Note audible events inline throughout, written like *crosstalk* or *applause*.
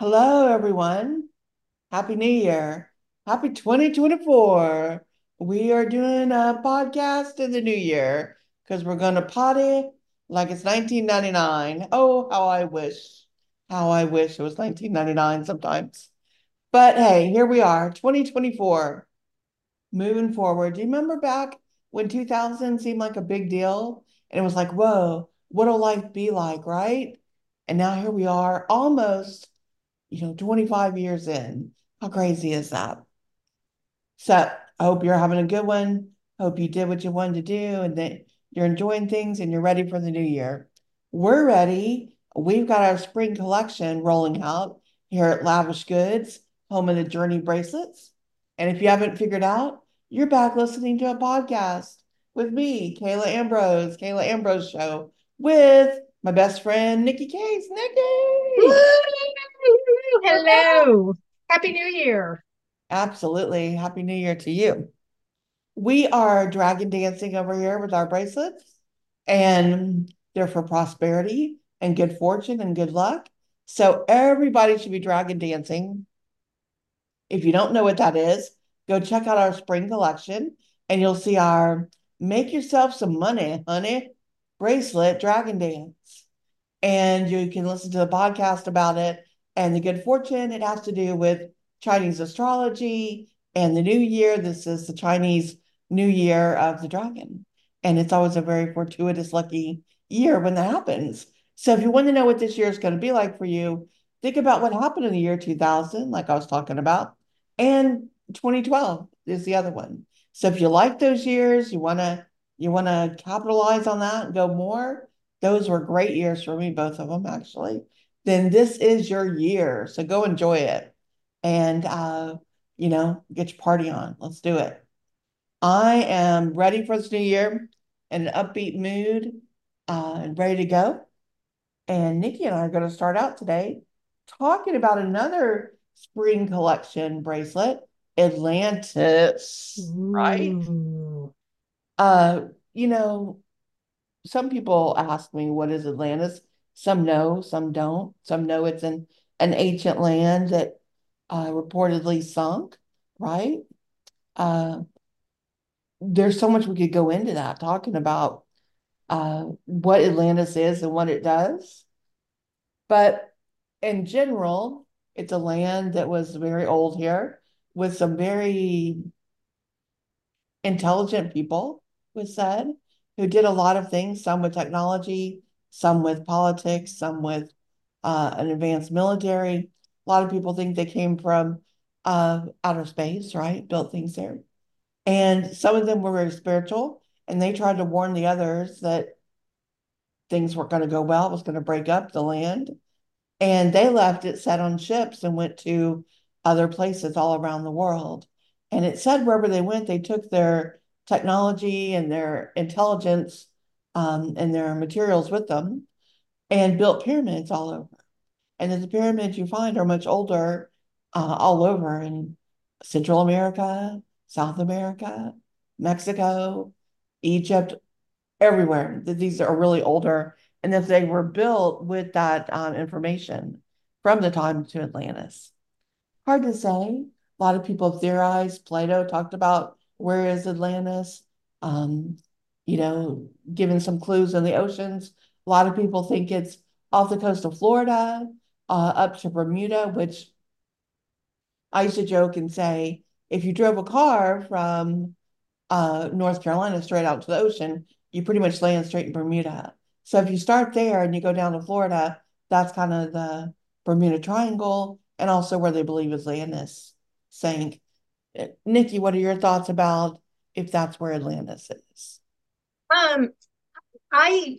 Hello, everyone. Happy New Year. Happy 2024. We are doing a podcast in the new year because we're going to potty like it's 1999. Oh, how I wish, how I wish it was 1999 sometimes. But hey, here we are, 2024, moving forward. Do you remember back when 2000 seemed like a big deal? And it was like, whoa, what'll life be like, right? And now here we are, almost you know, 25 years in. How crazy is that? So I hope you're having a good one. Hope you did what you wanted to do and that you're enjoying things and you're ready for the new year. We're ready. We've got our spring collection rolling out here at Lavish Goods, home of the Journey bracelets. And if you haven't figured out, you're back listening to a podcast with me, Kayla Ambrose, Kayla Ambrose Show, with my best friend, Nikki Case. Nikki! Hello. Happy New Year. Absolutely. Happy New Year to you. We are dragon dancing over here with our bracelets, and they're for prosperity and good fortune and good luck. So everybody should be dragon dancing. If you don't know what that is, go check out our spring collection and you'll see our make yourself some money, honey, bracelet dragon dance. And you can listen to the podcast about it and the good fortune. It has to do with Chinese astrology and the new year. This is the Chinese new year of the dragon. And it's always a very fortuitous, lucky year when that happens. So if you want to know what this year is going to be like for you, think about what happened in the year 2000, like I was talking about, and 2012 is the other one. So if you like those years, you want to you want to capitalize on that and go more. Those were great years for me, both of them actually then this is your year. So go enjoy it and, uh, you know, get your party on. Let's do it. I am ready for this new year in an upbeat mood uh, and ready to go. And Nikki and I are going to start out today talking about another spring collection bracelet, Atlantis, Ooh. right? Uh, you know, some people ask me, what is Atlantis? Some know, some don't. Some know it's an, an ancient land that uh, reportedly sunk, right? Uh, there's so much we could go into that, talking about uh, what Atlantis is and what it does. But in general, it's a land that was very old here with some very intelligent people, was said, who did a lot of things, some with technology, some with politics, some with uh, an advanced military. A lot of people think they came from uh, outer space, right? Built things there. And some of them were very spiritual, and they tried to warn the others that things weren't going to go well, it was going to break up the land. And they left it sat on ships and went to other places all around the world. And it said wherever they went, they took their technology and their intelligence um, and their materials with them and built pyramids all over. And the pyramids you find are much older uh, all over in Central America, South America, Mexico, Egypt, everywhere. These are really older. And if they were built with that um, information from the time to Atlantis. Hard to say. A lot of people theorized. Plato talked about where is Atlantis. Um, you know, given some clues in the oceans. A lot of people think it's off the coast of Florida, uh, up to Bermuda, which I used to joke and say, if you drove a car from uh, North Carolina straight out to the ocean, you pretty much land straight in Bermuda. So if you start there and you go down to Florida, that's kind of the Bermuda Triangle and also where they believe Atlantis sank. Nikki, what are your thoughts about if that's where Atlantis is? Um, I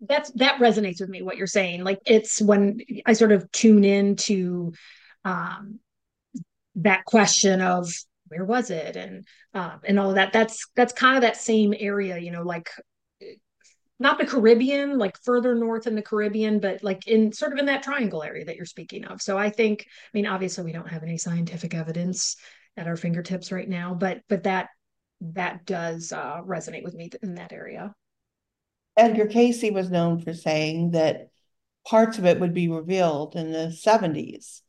that's that resonates with me what you're saying. Like it's when I sort of tune into um that question of where was it and um and all that. That's that's kind of that same area, you know, like not the Caribbean, like further north in the Caribbean, but like in sort of in that triangle area that you're speaking of. So I think, I mean, obviously we don't have any scientific evidence at our fingertips right now, but but that that does uh, resonate with me in that area. Edgar Cayce was known for saying that parts of it would be revealed in the 70s.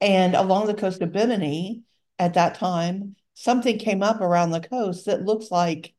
And along the coast of Bimini at that time, something came up around the coast that looks like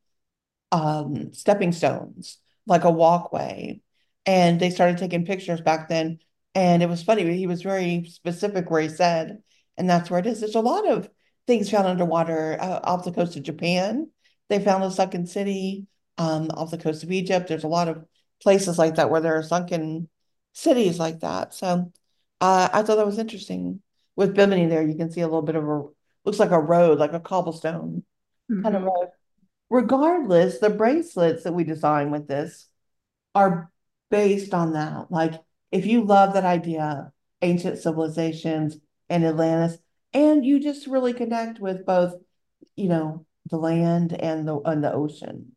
um, stepping stones, like a walkway. And they started taking pictures back then. And it was funny, he was very specific where he said, and that's where it is. There's a lot of things found underwater uh, off the coast of Japan. They found a sunken city um, off the coast of Egypt. There's a lot of places like that where there are sunken cities like that. So uh, I thought that was interesting. With Bimini there, you can see a little bit of a, looks like a road, like a cobblestone mm-hmm. kind of mm-hmm. road. Regardless, the bracelets that we design with this are based on that. Like if you love that idea, ancient civilizations and Atlantis, and you just really connect with both, you know, the land and the and the ocean.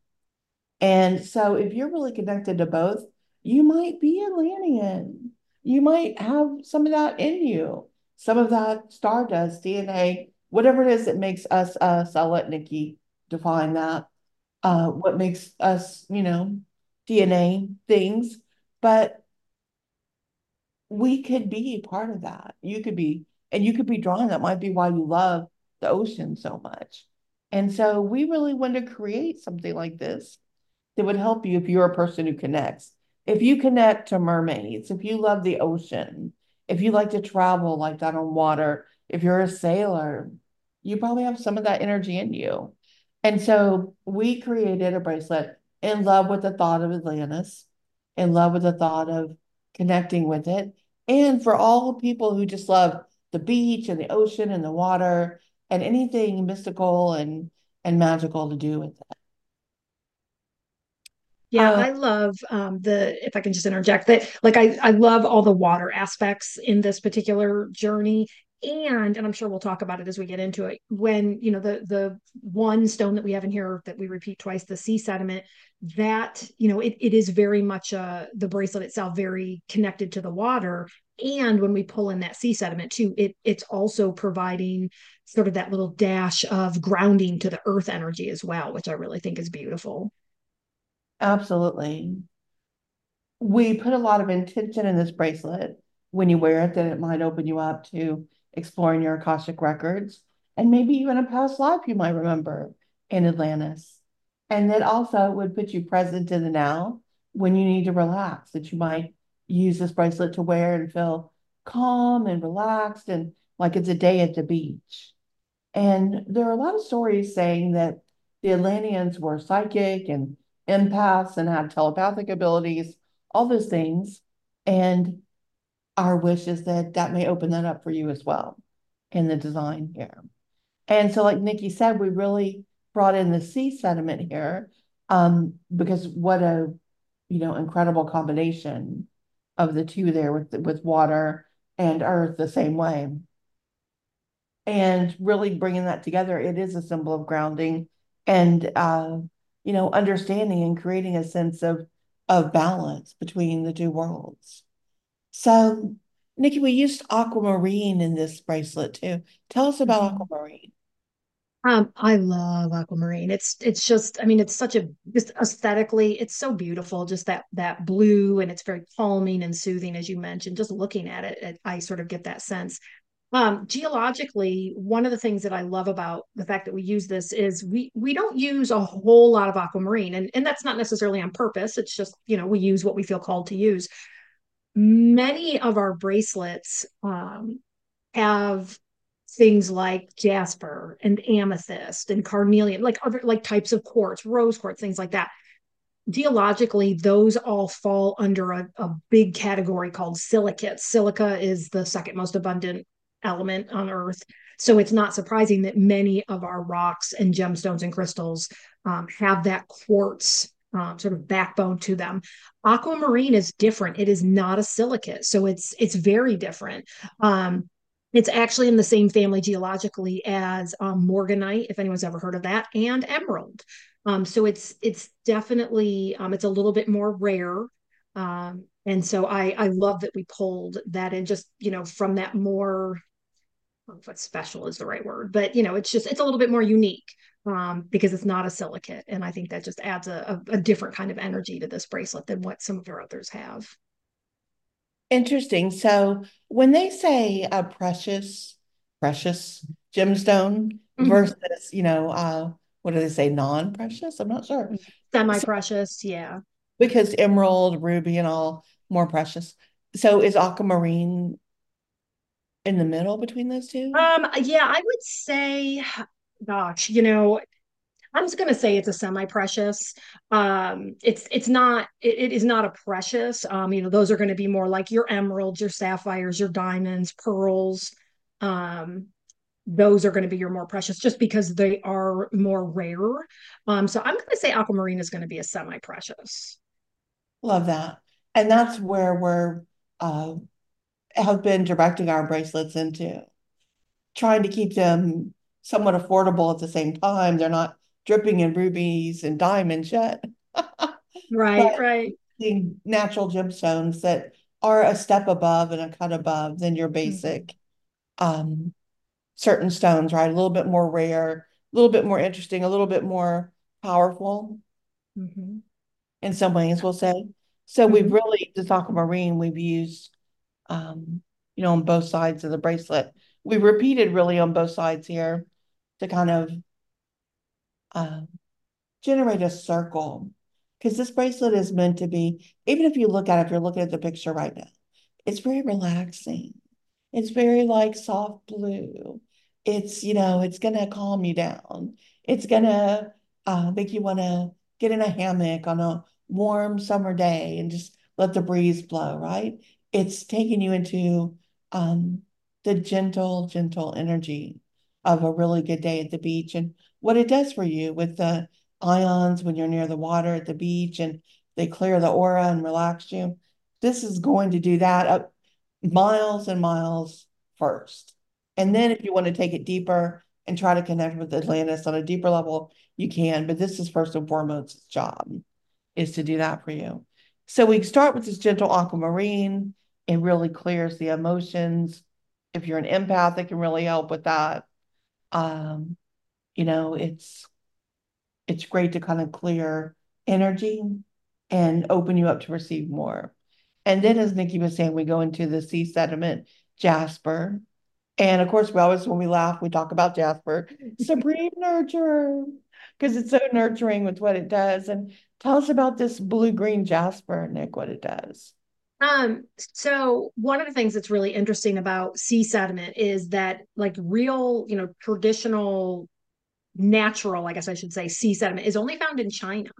And so if you're really connected to both, you might be Atlantean. You might have some of that in you, some of that stardust, DNA, whatever it is that makes us us. I'll let Nikki define that. Uh, what makes us, you know, DNA things. But we could be part of that. You could be, and you could be drawn. That might be why you love the ocean so much. And so we really want to create something like this that would help you if you're a person who connects. If you connect to mermaids, if you love the ocean, if you like to travel like that on water, if you're a sailor, you probably have some of that energy in you. And so we created a bracelet in love with the thought of Atlantis, in love with the thought of connecting with it. And for all the people who just love the beach and the ocean and the water and anything mystical and, and magical to do with it. Yeah, uh, I love um, the if I can just interject that like I I love all the water aspects in this particular journey and and I'm sure we'll talk about it as we get into it when you know the the one stone that we have in here that we repeat twice the sea sediment that you know it, it is very much uh the bracelet itself very connected to the water. And when we pull in that sea sediment too it it's also providing sort of that little dash of grounding to the earth energy as well which I really think is beautiful. Absolutely. We put a lot of intention in this bracelet. When you wear it that it might open you up to exploring your Akashic records and maybe even a past life you might remember in Atlantis. And that also would put you present in the now when you need to relax, that you might use this bracelet to wear and feel calm and relaxed and like it's a day at the beach. And there are a lot of stories saying that the Atlanteans were psychic and empaths and had telepathic abilities, all those things. And our wish is that that may open that up for you as well in the design here. And so, like Nikki said, we really brought in the sea sediment here um, because what a you know incredible combination of the two there with with water and earth the same way. And really bringing that together, it is a symbol of grounding and uh, you know, understanding and creating a sense of of balance between the two worlds. So, Nikki, we used aquamarine in this bracelet too. Tell us about mm-hmm. aquamarine. Um, I love aquamarine. It's it's just, I mean, it's such a just aesthetically, it's so beautiful. Just that that blue, and it's very calming and soothing, as you mentioned. Just looking at it, it I sort of get that sense. Um, geologically, one of the things that I love about the fact that we use this is we we don't use a whole lot of aquamarine, and and that's not necessarily on purpose. It's just you know we use what we feel called to use. Many of our bracelets um, have things like jasper and amethyst and carnelian, like other like types of quartz, rose quartz, things like that geologically, those all fall under a, a, big category called silicates. Silica is the second most abundant element on Earth. So it's not surprising that many of our rocks and gemstones and crystals um, have that quartz um, sort of backbone to them. Aquamarine is different. It is not a silicate, so it's it's very different. Um, it's actually in the same family geologically as um, morganite, if anyone's ever heard of that, and emerald. Um, so it's it's definitely um, it's a little bit more rare. Um, and so I I love that we pulled that in just you know from that more if special is the right word, but you know, it's just it's a little bit more unique um, because it's not a silicate, and I think that just adds a, a, a different kind of energy to this bracelet than what some of your others have. Interesting. So when they say a precious, precious gemstone Mhm. versus, you know, uh, what do they say, non-precious? I'm not sure. Semi-precious, yeah. because emerald, ruby, and all more precious. So is aquamarine in the middle between those two? Um, yeah, I would say, gosh, you know, I'm just gonna say it's a semi-precious. Um, it's it's not it, it is not a precious. Um, you know, those are to be more like your emeralds, your sapphires, your diamonds, pearls. Um, those are going to be your more precious just because they are more rare. Um, so I'm going to say aquamarine is going to be a semi-precious. Love that. And that's where we're uh, have been directing our bracelets into. trying to keep them somewhat affordable at the same time. They're not dripping in rubies and diamonds yet, *laughs* Right, right. the natural gemstones that are a step above and a cut above than your Mhm, basic um, certain stones, right? A little bit more rare, a little bit more interesting, a little bit more powerful mhm, in some ways, we'll say. So we've mhm, really, this aquamarine, we've used, um, you know, on both sides of the bracelet. We've repeated really on both sides here to kind of uh, generate a circle because this bracelet is meant to be, even if you look at it, if you're looking at the picture right now, it's very relaxing. It's very like soft blue. It's, you know, it's gonna calm you down. It's gonna uh, make you want to get in a hammock on a warm summer day and just let the breeze blow, right? It's taking you into um, the gentle, gentle energy of a really good day at the beach and what it does for you with the ions when you're near the water at the beach and they clear the aura and relax you. This is going to do that up miles and miles first. And then if you want to take it deeper and try to connect with Atlantis on a deeper level, you can. But this is first and foremost job is to do that for you. So we start with this gentle aquamarine. It really clears the emotions. If you're an empath, it can really help with that. Um, you know, it's it's great to kind of clear energy and open you up to receive more. And then, as Nikki was saying, we go into the sea sediment jasper. And of course, we always, when we laugh, we talk about jasper, *laughs* supreme nurturer, because it's so nurturing with what it does. And tell us about this blue green jasper, Nick, what it does. Um, so one of the things that's really interesting about sea sediment is that like real, you know, traditional natural, I guess I should say, sea sediment is only found in China.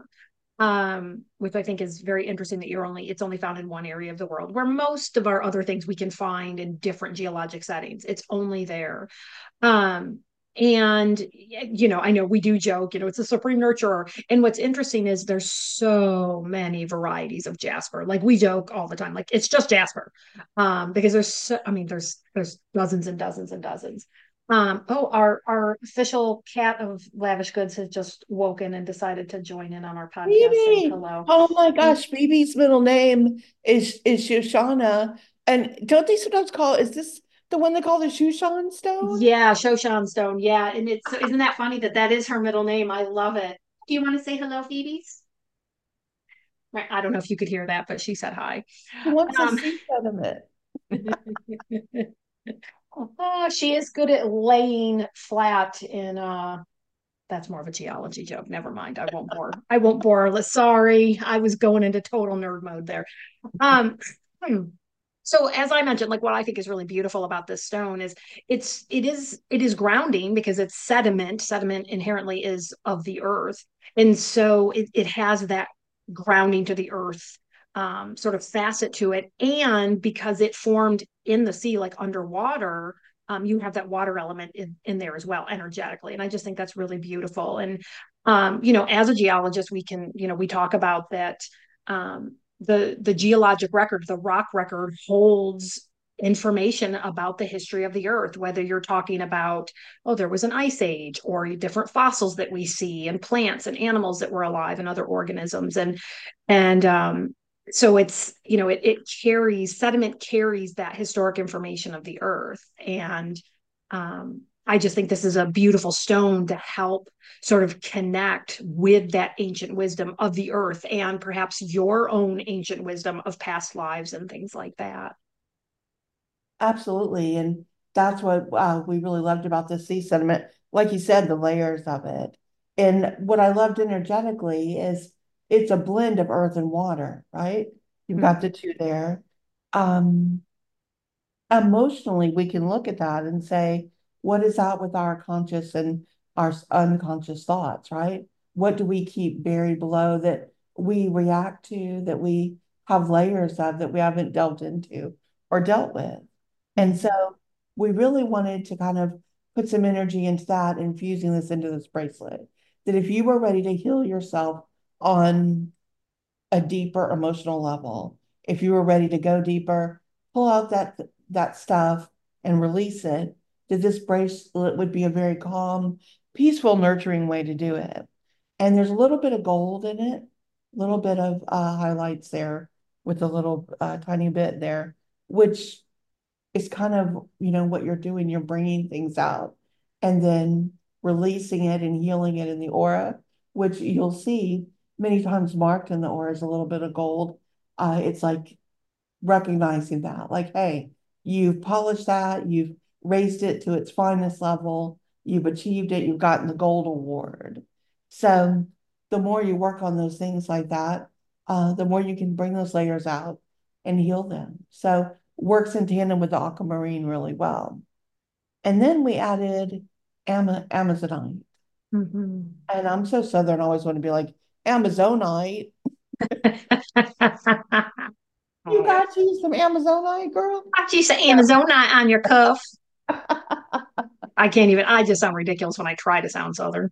Um, which I think is very interesting that you're only it's only found in one area of the world where most of our other things we can find in different geologic settings. It's only there. Um, and you know, I know we do joke, you know, it's a supreme nurturer. And what's interesting is there's so many varieties of jasper. Like we joke all the time, like it's just jasper. Um, because there's so, I mean, there's there's dozens and dozens and dozens. Um, oh, our our official cat of Lavish Goods has just woken and decided to join in on our podcast Phoebe. hello. Oh my gosh, Phoebe's middle name is is Shoshana. And don't they sometimes call is this the one they call the Shushan stone? Yeah, Shoshan Stone. Yeah, and it's so isn't that funny that that is her middle name? I love it. Do you want to say hello, Phoebe's? Right, I don't know if you could hear that, but she said hi. Who wants a Um, sea sediment? *laughs* oh, she is good at laying flat in uh that's more of a geology joke. Never mind. I won't bore. I won't bore. her. Sorry. I was going into total nerd mode there. Um hmm. So as I mentioned, like what I think is really beautiful about this stone is it's it is it is grounding because it's sediment. Sediment inherently is of the earth. And so it, it has that grounding to the earth um, sort of facet to it. And because it formed in the sea, like underwater, um, you have that water element in, in there as well, energetically. And I just think that's really beautiful. And, um, you know, as a geologist, we can, you know, we talk about that um, the the geologic record, the rock record holds information about the history of the earth whether you're talking about oh there was an ice age or different fossils that we see and plants and animals that were alive and other organisms. And and um so it's you know it, it carries sediment carries that historic information of the earth. And um I just think this is a beautiful stone to help sort of connect with that ancient wisdom of the earth and perhaps your own ancient wisdom of past lives and things like that. Absolutely. And that's what uh, we really loved about the sea sediment. Like you said, the layers of it. And what I loved energetically is it's a blend of earth and water, right? You've got the two there. Um, emotionally, we can look at that and say, what is out with our conscious and our unconscious thoughts, right? What do we keep buried below that we react to, that we have layers of that we haven't delved into or dealt with? And so we really wanted to kind of put some energy into that, infusing this into this bracelet. That if you were ready to heal yourself on a deeper emotional level, if you were ready to go deeper, pull out that that stuff and release it, that this bracelet would be a very calm, peaceful, nurturing way to do it. And there's a little bit of gold in it, a little bit of uh, highlights there with a little uh, tiny bit there, which is kind of, you know, what you're doing. You're bringing things out and then releasing it and healing it in the aura, which you'll see many times marked in the aura is a little bit of gold. Uh, it's like recognizing that, like, hey, you've polished that, you've raised it to its finest level, you've achieved it, you've gotten the gold award. So the more you work on those things like that, uh, the more you can bring those layers out and heal them. So works in tandem with the aquamarine really well. And then we added Am- Amazonite. Mm-hmm. And I'm so southern, I always want to be like, Amazonite. *laughs* You got you some Amazonite, girl. Got you some Amazonite on your cuff. I can't even. I just sound ridiculous when I try to sound southern.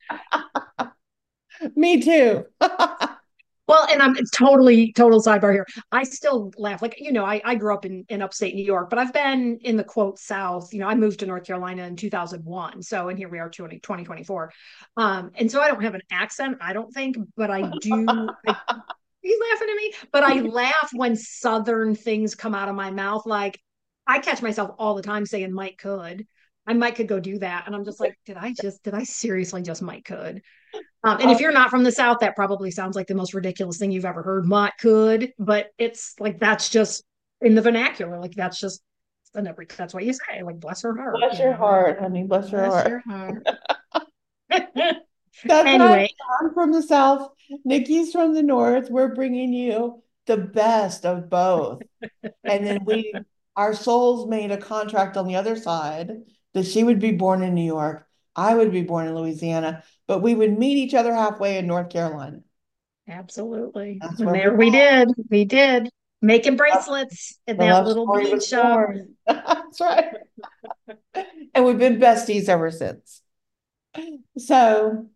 *laughs* Me too. well, and I'm totally total sidebar here. I still laugh. Like you know, I I grew up in in upstate New York, but I've been in the quote South. You know, I moved to North Carolina in 2001. So, and here we are, 20, 2024. Um, and so I don't have an accent. I don't think, but I do. *laughs* I, he's laughing at me. But I laugh when Southern things come out of my mouth. Like I catch myself all the time saying Mike could. I might could go do that. And I'm just like, did I just, did I seriously just might could? Um, and if you're not from the South, that probably sounds like the most ridiculous thing you've ever heard. Might could, but it's like, that's just in the vernacular. Like that's just, and every, that's what you say. Like, bless her heart. Bless you your know? heart, honey. Bless, bless heart. Your heart. *laughs* That's anyway, I'm from the south. Nikki's from the north. We're bringing you the best of both, and then we, our souls made a contract on the other side that she would be born in New York, I would be born in Louisiana, but we would meet each other halfway in North Carolina. Absolutely. That's and there we did. We did making bracelets in that little bead shop. *laughs* That's right. and we've been besties ever since. So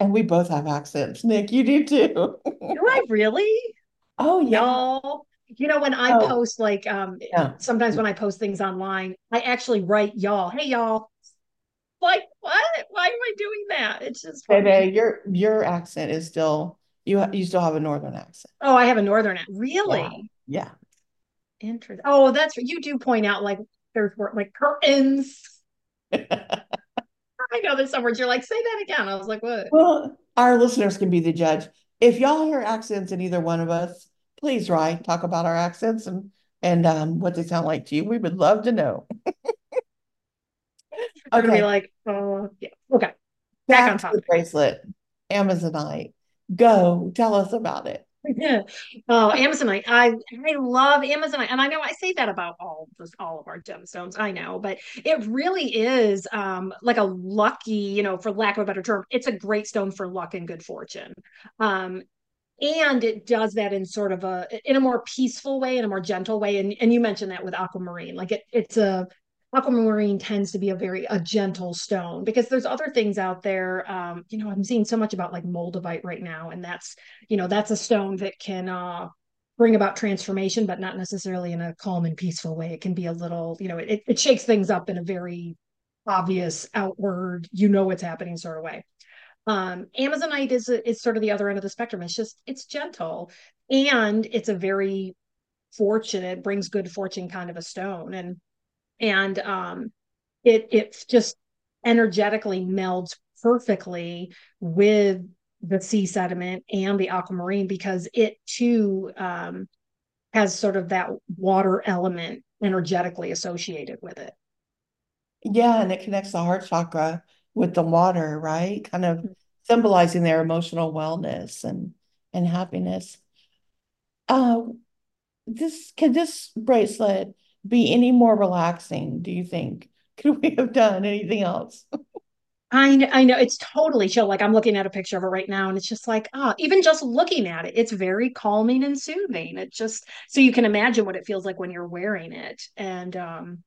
and we both have accents. Nick, you do too. do I really? *laughs* Oh yeah. Y'all, you know, when I oh. post like um yeah. sometimes when I post things online, I actually write y'all, hey y'all. Like what? Why am I doing that? It's just funny. Baby, your your accent is still you you still have a northern accent. Oh, I have a northern accent. Really? Yeah. yeah. Interesting. Oh, that's you do point out like there's like curtains. *laughs* I know there's some words you're like, say that again. I was like, what? Well, our listeners can be the judge. If y'all hear accents in either one of us, please write, talk about our accents and and um, what they sound like to you. We would love to know. okay. Be like, oh, yeah. Okay. Back, Back on topic. bracelet, Amazonite. Go tell us about it. Yeah. *laughs* Oh, Amazonite. I I love Amazonite. And I know I say that about all just all of our gemstones. I know, but it really is um like a lucky, you know, for lack of a better term, it's a great stone for luck and good fortune. Um and it does that in sort of a in a more peaceful way in a more gentle way. And and you mentioned that with aquamarine like it it's a aquamarine tends to be a very a gentle stone because there's other things out there. Um you know i'm seeing so much about like moldavite right now and that's you know that's a stone that can uh bring about transformation but not necessarily in a calm and peaceful way. It can be a little you know it, it shakes things up in a very obvious outward you know what's happening sort of way um amazonite is is sort of the other end of the spectrum it's just it's gentle and it's a very fortunate brings good fortune kind of a stone and and um, it it's just energetically melds perfectly with the sea sediment and the aquamarine because it too um, has sort of that water element energetically associated with it. Yeah, and it connects the heart chakra with the water, right? Kind of symbolizing their emotional wellness and and happiness. Uh, this can this bracelet be any more relaxing, do you think? *laughs* Could we have done anything else? I know, I know it's totally chill. Like I'm looking at a picture of it right now, and it's just like, ah, oh, even just looking at it, it's very calming and soothing. It just so you can imagine what it feels like when you're wearing it. And um,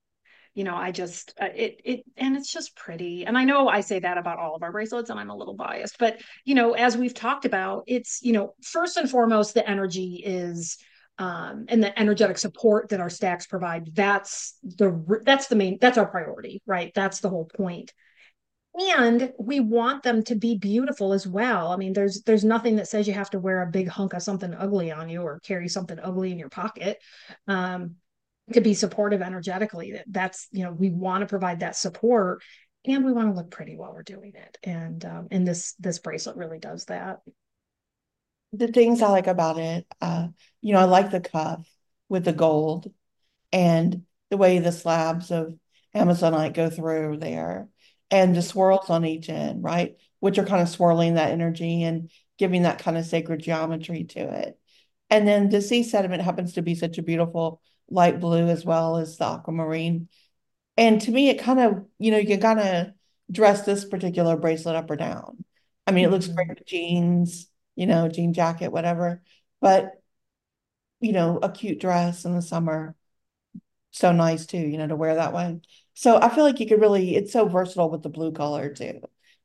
you know, I just uh, it it and it's just pretty. And I know I say that about all of our bracelets, and I'm a little biased, but you know, as we've talked about, it's you know, first and foremost, the energy is um, and the energetic support that our stacks provide. That's the that's the main that's our priority, right? That's the whole point. and we want them to be beautiful as well i mean there's there's nothing that says you have to wear a big hunk of something ugly on you or carry something ugly in your pocket um, to be supportive energetically that's you know we want to provide that support and we want to look pretty while we're doing it and um, and this this bracelet really does that the things i like about it uh you know i like the cuff with the gold and the way the slabs of amazonite go through there and the swirls on each end, right? Which are kind of swirling that energy and giving that kind of sacred geometry to it. And then the sea sediment happens to be such a beautiful light blue as well as the aquamarine. And to me, it kind of, you know, you can kind of dress this particular bracelet up or down. I mean, it looks great with jeans, you know, jean jacket, whatever. But, you know, a cute dress in the summer, so nice too, you know, to wear that way. So I feel like you could really, it's so versatile with the blue color too.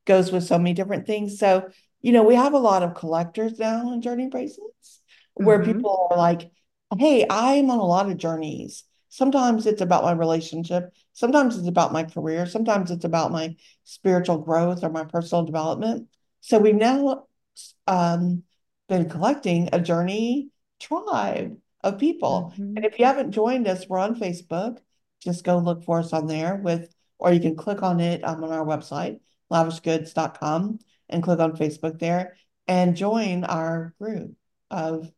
Goes with so many different things. So, you know, we have a lot of collectors now in journey bracelets where mm-hmm. people are like, hey, I'm on a lot of journeys. Sometimes it's about my relationship. Sometimes it's about my career. Sometimes it's about my spiritual growth or my personal development. So we've now um, been collecting a journey tribe of people. Mm-hmm. And if you haven't joined us, we're on Facebook just go look for us on there with, or you can click on it um, on our website, lavishgoods.com, and click on Facebook there and join our group of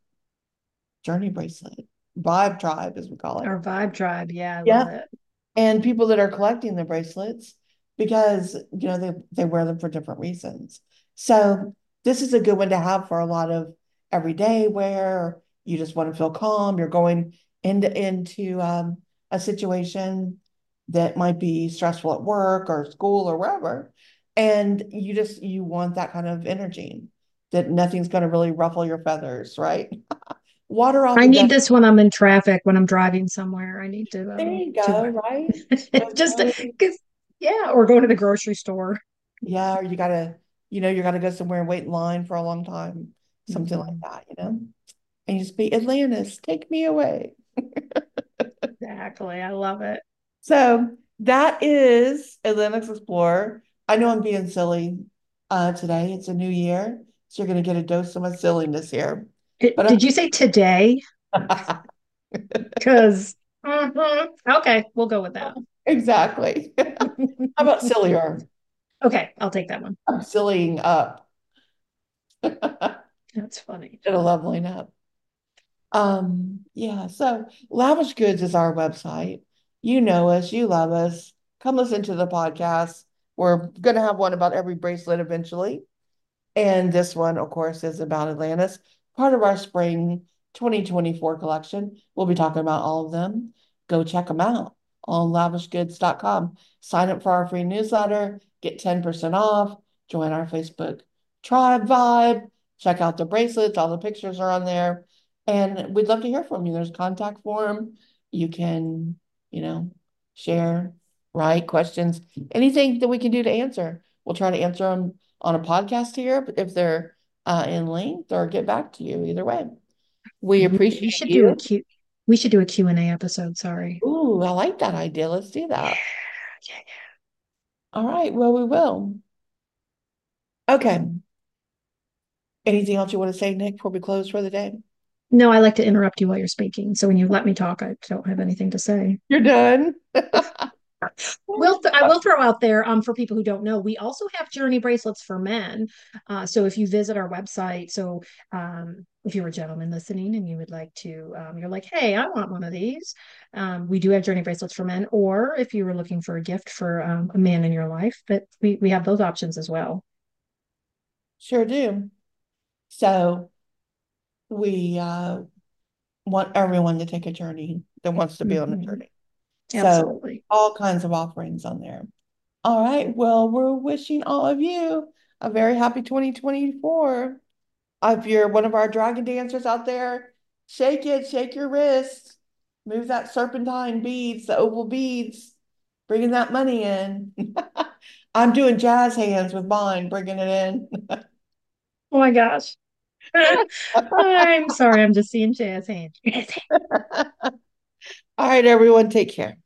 Journey Bracelet, Vibe Tribe, as we call it. Or Vibe Tribe. Yeah. I yeah. And people that are collecting the bracelets because, you know, they, they wear them for different reasons. So this is a good one to have for a lot of everyday wear. You just want to feel calm. You're going into, into, um, a situation that might be stressful at work or school or wherever and you just you want that kind of energy that nothing's going to really ruffle your feathers right *laughs* water i need this when i'm in traffic when i'm driving somewhere i need to uh, there you go right *laughs* just because yeah or go to the grocery store yeah or you gotta you know you gotta go somewhere and wait in line for a long time something mm-hmm. like that you know and you just be atlantis take me away Exactly. I love it. So that is Atlantis Explorer. I know I'm being silly uh, today. It's a new year. So you're going to get a dose of my silliness here. It, but did you say today? *laughs* Because, mm-hmm. okay, we'll go with that. Exactly. *laughs* How about sillier? Okay, I'll take that one. I'm sillying up. *laughs* That's funny. Instead of leveling up. Um, yeah, so Lavish Goods is our website. You know us, you love us. Come listen to the podcast. We're going to have one about every bracelet eventually. And this one, of course, is about Atlantis, part of our spring 2024 collection. We'll be talking about all of them. Go check them out on lavishgoods.com. Sign up for our free newsletter, get 10% off, join our Facebook tribe vibe, check out the bracelets. All the pictures are on there. And we'd love to hear from you. There's contact form. You can, you know, share, write questions, anything that we can do to answer. We'll try to answer them on a podcast here, but if they're uh, in length or get back to you either way. We appreciate we should you. do a Q we should do a Q&A episode, sorry. Ooh, I like that idea. Let's do that. Yeah, yeah. All right, well, we will. Okay. Anything else you want to say, Nick, before we close for the day? No, I like to interrupt you while you're speaking. So when you let me talk, I don't have anything to say. You're done. *laughs* We'll th- I will throw out there um for people who don't know, we also have journey bracelets for men. Uh, so if you visit our website, so um, if you're a gentleman listening and you would like to, um, you're like, hey, I want one of these. Um, we do have journey bracelets for men, or if you were looking for a gift for um, a man in your life, but we we have those options as well. Sure do. So we uh, want everyone to take a journey that wants to be on a Mhm. journey. Absolutely. So all kinds of offerings on there. All right. Well, we're wishing all of you a very happy 2024. If you're one of our dragon dancers out there, shake it, shake your wrist, move that serpentine beads, the oval beads, bringing that money in. *laughs* I'm doing jazz hands with mine, bringing it in. Oh my gosh. *laughs* I'm sorry, I'm just seeing jazz hands. *laughs* All right, everyone, take care.